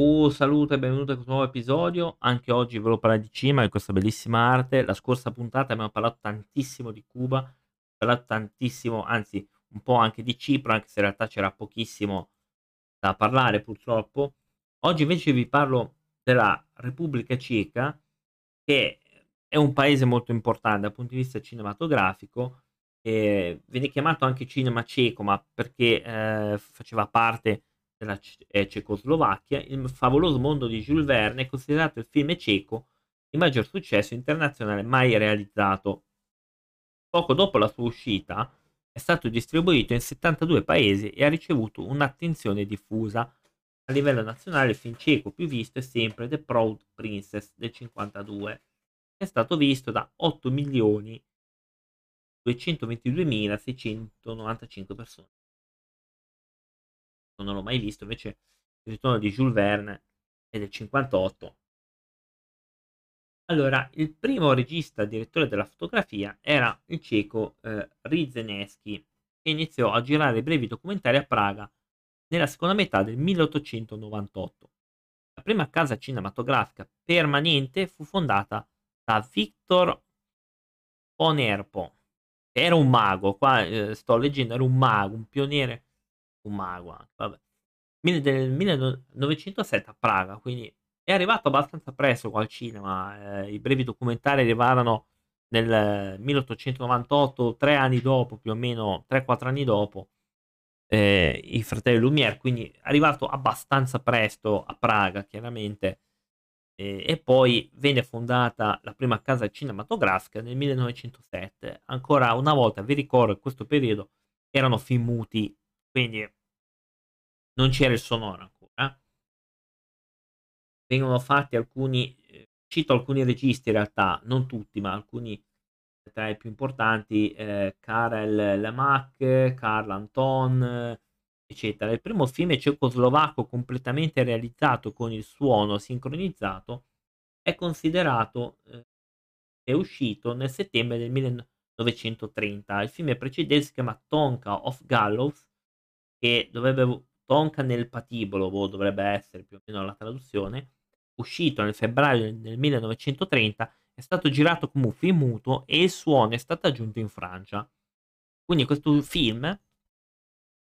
Un saluto e benvenuti a questo nuovo episodio. Anche oggi volevo parlare di cinema e questa bellissima arte. La scorsa puntata abbiamo parlato tantissimo di Cuba, parlato tantissimo, anzi un po' anche di Cipro, anche se in realtà c'era pochissimo da parlare purtroppo. Oggi invece vi parlo della Repubblica Ceca, che è un paese molto importante dal punto di vista cinematografico. Viene chiamato anche cinema ceco, ma perché eh, faceva parte della eh, Cecoslovacchia, Il favoloso mondo di Jules Verne è considerato il film ceco di maggior successo internazionale mai realizzato. Poco dopo la sua uscita è stato distribuito in 72 paesi e ha ricevuto un'attenzione diffusa. A livello nazionale il film ceco più visto è sempre The Proud Princess del 52. È stato visto da 8 milioni 222.695 persone. Non l'ho mai visto, invece il ritorno di Jules Verne è del 58. Allora, il primo regista direttore della fotografia era il ceco eh, Rizeneschi, che iniziò a girare brevi documentari a Praga nella seconda metà del 1898. La prima casa cinematografica permanente fu fondata da Victor Onerpo, era un mago, qua eh, sto leggendo, era un mago, un pioniere, un mago anche, vabbè. Del 1907 a Praga, quindi è arrivato abbastanza presto qua al cinema. Eh, I brevi documentari arrivarono nel 1898, tre anni dopo, più o meno 3-4 anni dopo, eh, i fratelli Lumière, quindi è arrivato abbastanza presto a Praga, chiaramente. E poi venne fondata la prima casa cinematografica nel 1907. Ancora una volta, vi ricordo, in questo periodo erano film muti, quindi non c'era il sonoro ancora vengono fatti alcuni, eh, cito alcuni registi in realtà, non tutti, ma alcuni tra i più importanti, eh, Karel Lemack, Carl Anton, eccetera. Il primo film cecoslovacco completamente realizzato con il suono sincronizzato è considerato, eh, è uscito nel settembre del 1930. Il film precedente si chiama Tonka of Gallows, che dovrebbe Tonka nel patibolo, boh, dovrebbe essere più o meno la traduzione, uscito nel febbraio del 1930, è stato girato come un film muto e il suono è stato aggiunto in Francia. Quindi questo film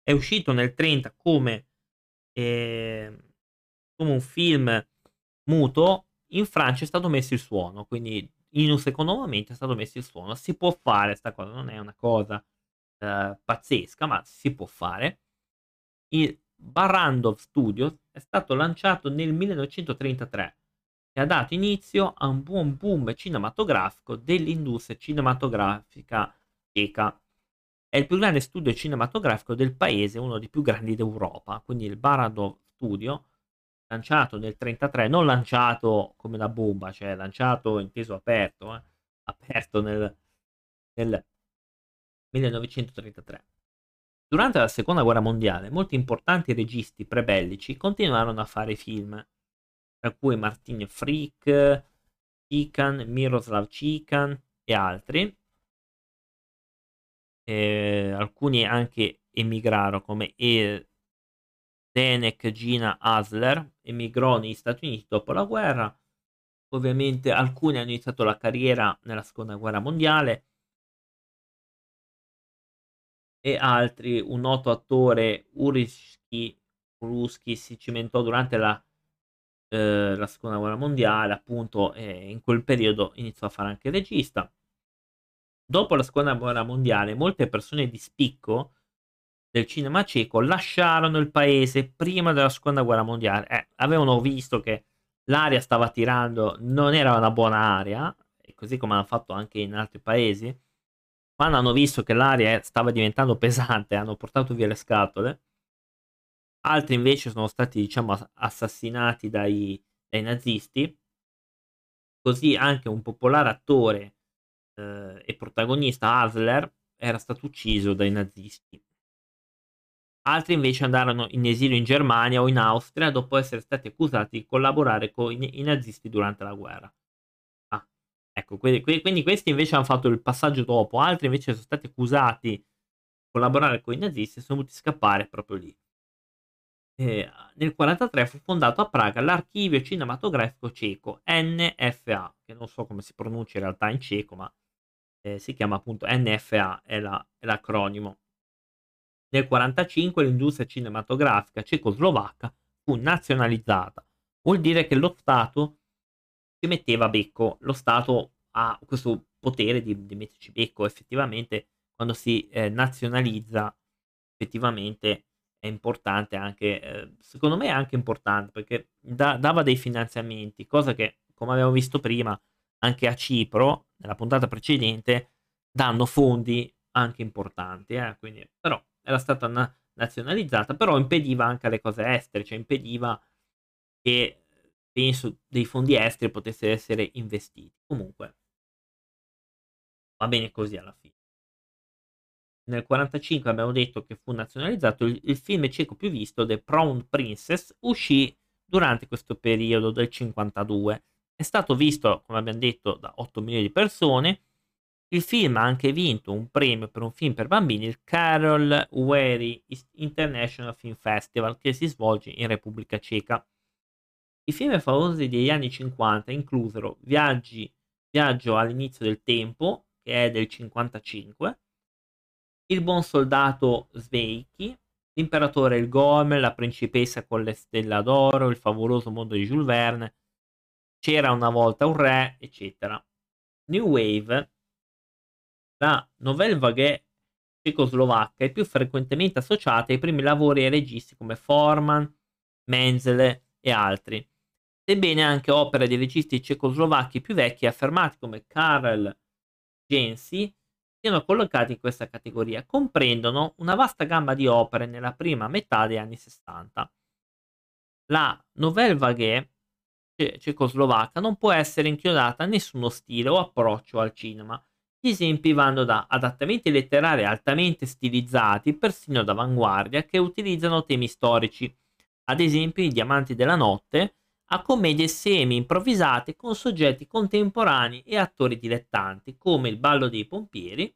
è uscito nel 30 come, eh, come un film muto, in Francia è stato messo il suono, quindi in un secondo momento è stato messo il suono. Si può fare questa cosa, non è una cosa eh, pazzesca, ma si può fare. Il, Barrandov Studios è stato lanciato nel 1933 e ha dato inizio a un buon boom cinematografico dell'industria cinematografica ceca. È il più grande studio cinematografico del paese, uno dei più grandi d'Europa, quindi il Barrandov Studio, lanciato nel 1933, non lanciato come una bomba, cioè lanciato inteso aperto, eh, aperto nel, nel 1933. Durante la seconda guerra mondiale, molti importanti registi prebellici continuarono a fare film, tra cui Martin Frick, Chikan, Miroslav Chikan e altri. E alcuni anche emigrarono, come Denek Gina Hasler, emigrò negli Stati Uniti dopo la guerra. Ovviamente alcuni hanno iniziato la carriera nella seconda guerra mondiale, e altri, un noto attore Urisky Ruski si cimentò durante la, eh, la seconda guerra mondiale, appunto, e in quel periodo iniziò a fare anche regista. Dopo la seconda guerra mondiale, molte persone di spicco del cinema ceco lasciarono il paese prima della seconda guerra mondiale. Eh, avevano visto che l'aria stava tirando, non era una buona aria, così come hanno fatto anche in altri paesi quando hanno visto che l'aria stava diventando pesante, hanno portato via le scatole. Altri invece sono stati, diciamo, assassinati dai, dai nazisti. Così anche un popolare attore eh, e protagonista, Hasler, era stato ucciso dai nazisti. Altri invece andarono in esilio in Germania o in Austria dopo essere stati accusati di collaborare con i nazisti durante la guerra. Ecco, quindi, quindi questi invece hanno fatto il passaggio dopo, altri invece sono stati accusati di collaborare con i nazisti e sono dovuti scappare proprio lì. eh, nel 1943 fu fondato a Praga l'Archivio Cinematografico Ceco, NFA, che non so come si pronuncia in realtà in ceco, ma eh, si chiama appunto NFA, è, la, è l'acronimo. Nel 1945 l'industria cinematografica cecoslovacca fu nazionalizzata. Vuol dire che lo Stato si metteva becco, lo Stato ha questo potere di, di metterci becco effettivamente quando si eh, nazionalizza effettivamente è importante anche, eh, secondo me è anche importante perché da, dava dei finanziamenti, cosa che come abbiamo visto prima anche a Cipro, nella puntata precedente, danno fondi anche importanti, eh, quindi, però era stata na- nazionalizzata, però impediva anche alle cose estere, cioè impediva che penso dei fondi esteri potessero essere investiti. Comunque, va bene così alla fine nel 1945 abbiamo detto che fu nazionalizzato, il, il film cieco più visto, The Crown Princess, uscì durante questo periodo del 52. È stato visto, come abbiamo detto, da 8 milioni di persone. Il film ha anche vinto un premio per un film per bambini, il Carol Wery International Film Festival, che si svolge in Repubblica Ceca. I film famosi degli anni 50 inclusero Viaggi, Viaggio all'inizio del tempo, che è del 55, il buon soldato Sveiki, l'imperatore il Gome, la principessa con le stelle d'oro, il favoloso mondo di Jules Verne, c'era una volta un re, eccetera. New Wave, la nouvelle vague cecoslovacca è più frequentemente associata ai primi lavori ai registi come Forman, Menzele e altri, sebbene anche opere di registi cecoslovacchi più vecchi affermati come Karel Gensi siano collocati in questa categoria. Comprendono una vasta gamma di opere nella prima metà degli anni 60. La Nouvelle Vague cecoslovacca non può essere inchiodata a nessuno stile o approccio al cinema. Gli esempi vanno da adattamenti letterari altamente stilizzati, persino d'avanguardia, che utilizzano temi storici, ad esempio i Diamanti della Notte, a commedie semi-improvvisate con soggetti contemporanei e attori dilettanti, come Il ballo dei pompieri.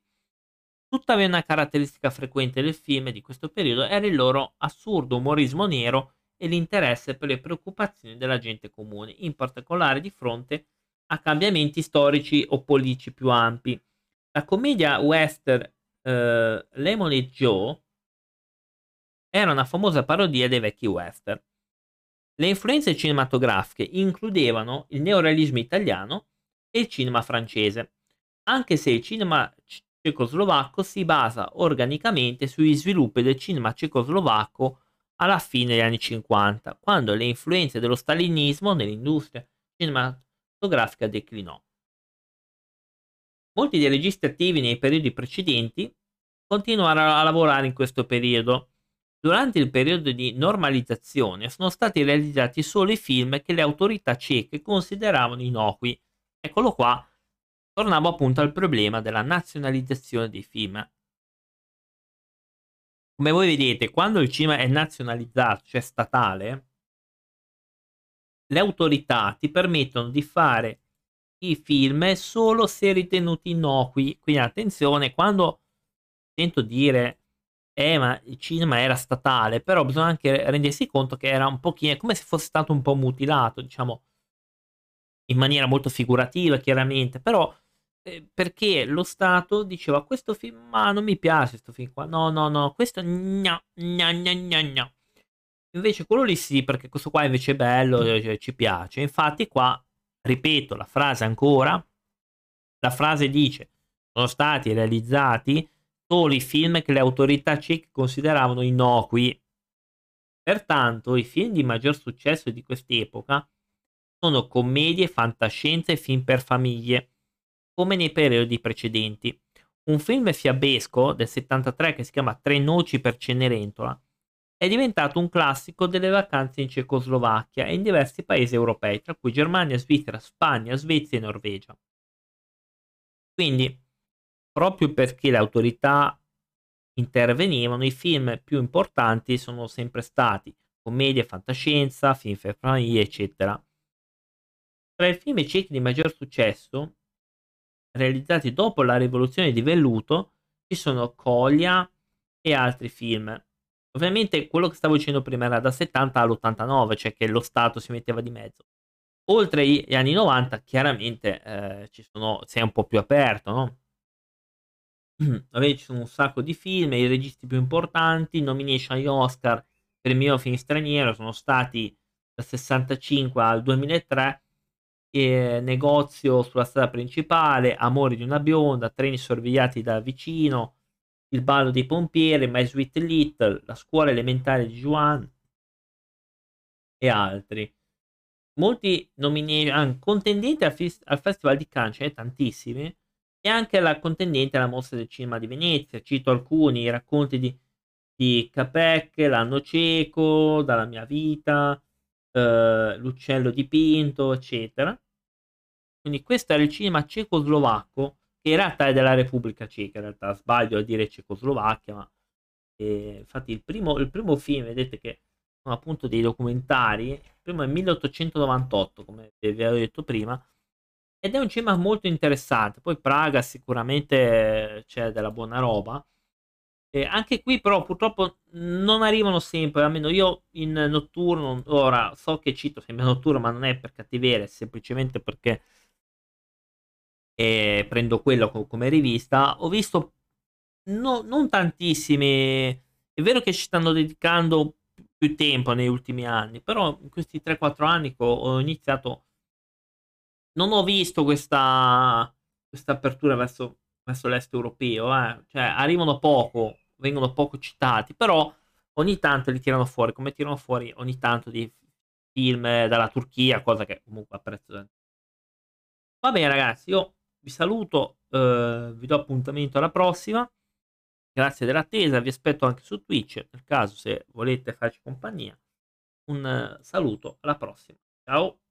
Tuttavia una caratteristica frequente del film di questo periodo era il loro assurdo umorismo nero e l'interesse per le preoccupazioni della gente comune, in particolare di fronte a cambiamenti storici o politici più ampi. La commedia western eh, Lemonade Joe era una famosa parodia dei vecchi western le influenze cinematografiche includevano il neorealismo italiano e il cinema francese, anche se il cinema cecoslovacco si basa organicamente sugli sviluppi del cinema cecoslovacco alla fine degli anni 50, quando le influenze dello stalinismo nell'industria cinematografica declinò. Molti dei registi attivi nei periodi precedenti continuarono a lavorare in questo periodo, Durante il periodo di normalizzazione sono stati realizzati solo i film che le autorità ceche consideravano innocui. Eccolo qua, torniamo appunto al problema della nazionalizzazione dei film. Come voi vedete, quando il cinema è nazionalizzato, cioè statale, le autorità ti permettono di fare i film solo se ritenuti innocui. Quindi attenzione, quando sento dire eh, ma il cinema era statale, però bisogna anche rendersi conto che era un pochino, come se fosse stato un po' mutilato, diciamo, in maniera molto figurativa, chiaramente, però eh, perché lo Stato diceva questo film, ma non mi piace questo film qua, no, no, no, questo gna, gna, gna, gna, gna. Invece quello lì sì, perché questo qua invece è bello, cioè, ci piace. Infatti qua, ripeto la frase ancora, la frase dice, sono stati realizzati solo i film che le autorità ceche consideravano innocui. Pertanto, i film di maggior successo di quest'epoca sono commedie, fantascienza e film per famiglie, come nei periodi precedenti. Un film fiabesco del 73 che si chiama Tre noci per Cenerentola è diventato un classico delle vacanze in Cecoslovacchia e in diversi paesi europei, tra cui Germania, Svizzera, Spagna, Svezia e Norvegia. Quindi proprio perché le autorità intervenivano, i film più importanti sono sempre stati commedie, fantascienza, film per famiglie, eccetera. Tra i film cechi di maggior successo, realizzati dopo la rivoluzione di velluto, ci sono Colia e altri film. Ovviamente quello che stavo dicendo prima era da 70 all'89, cioè che lo Stato si metteva di mezzo. Oltre gli anni 90, chiaramente eh, ci sono, sei un po' più aperto, no? Ci sono un sacco di film, i registi più importanti, nomination agli Oscar per il miglior film straniero sono stati dal 65 al 2003 e negozio sulla strada principale, Amore di una bionda, Treni sorvegliati da vicino, Il ballo dei pompieri, My Sweet Little, La scuola elementare di Juan e altri. Molti nominati, contendenti al, fis- al, Festival di Cannes, ce ne tantissimi, e anche la contendente alla Mostra del Cinema di Venezia. Cito alcuni, i racconti di, di Capec, L'anno cieco, Dalla mia vita, eh, L'uccello dipinto, eccetera. Quindi questo era il cinema cecoslovacco, che in realtà è della Repubblica Ceca, in realtà sbaglio a dire Cecoslovacchia, ma eh, infatti il primo, il primo film, vedete che sono appunto dei documentari, il primo è 1898, come vi avevo detto prima, ed è un cinema molto interessante. Poi Praga sicuramente c'è della buona roba. E anche qui però purtroppo non arrivano sempre, almeno io in notturno, ora so che cito sempre notturno, ma non è per cattiveria, è semplicemente perché e prendo quello come rivista, ho visto no, non tantissimi, è vero che ci stanno dedicando più tempo negli ultimi anni, però in questi 3-4 anni ho iniziato, non ho visto questa, questa apertura verso, verso l'est europeo, eh. cioè arrivano poco, vengono poco citati, però ogni tanto li tirano fuori, come tirano fuori ogni tanto di film dalla Turchia, cosa che comunque apprezzo. Va bene ragazzi, io vi saluto, eh, vi do appuntamento alla prossima. Grazie dell'attesa, vi aspetto anche su Twitch, nel caso se volete farci compagnia. Un uh, saluto, alla prossima. Ciao!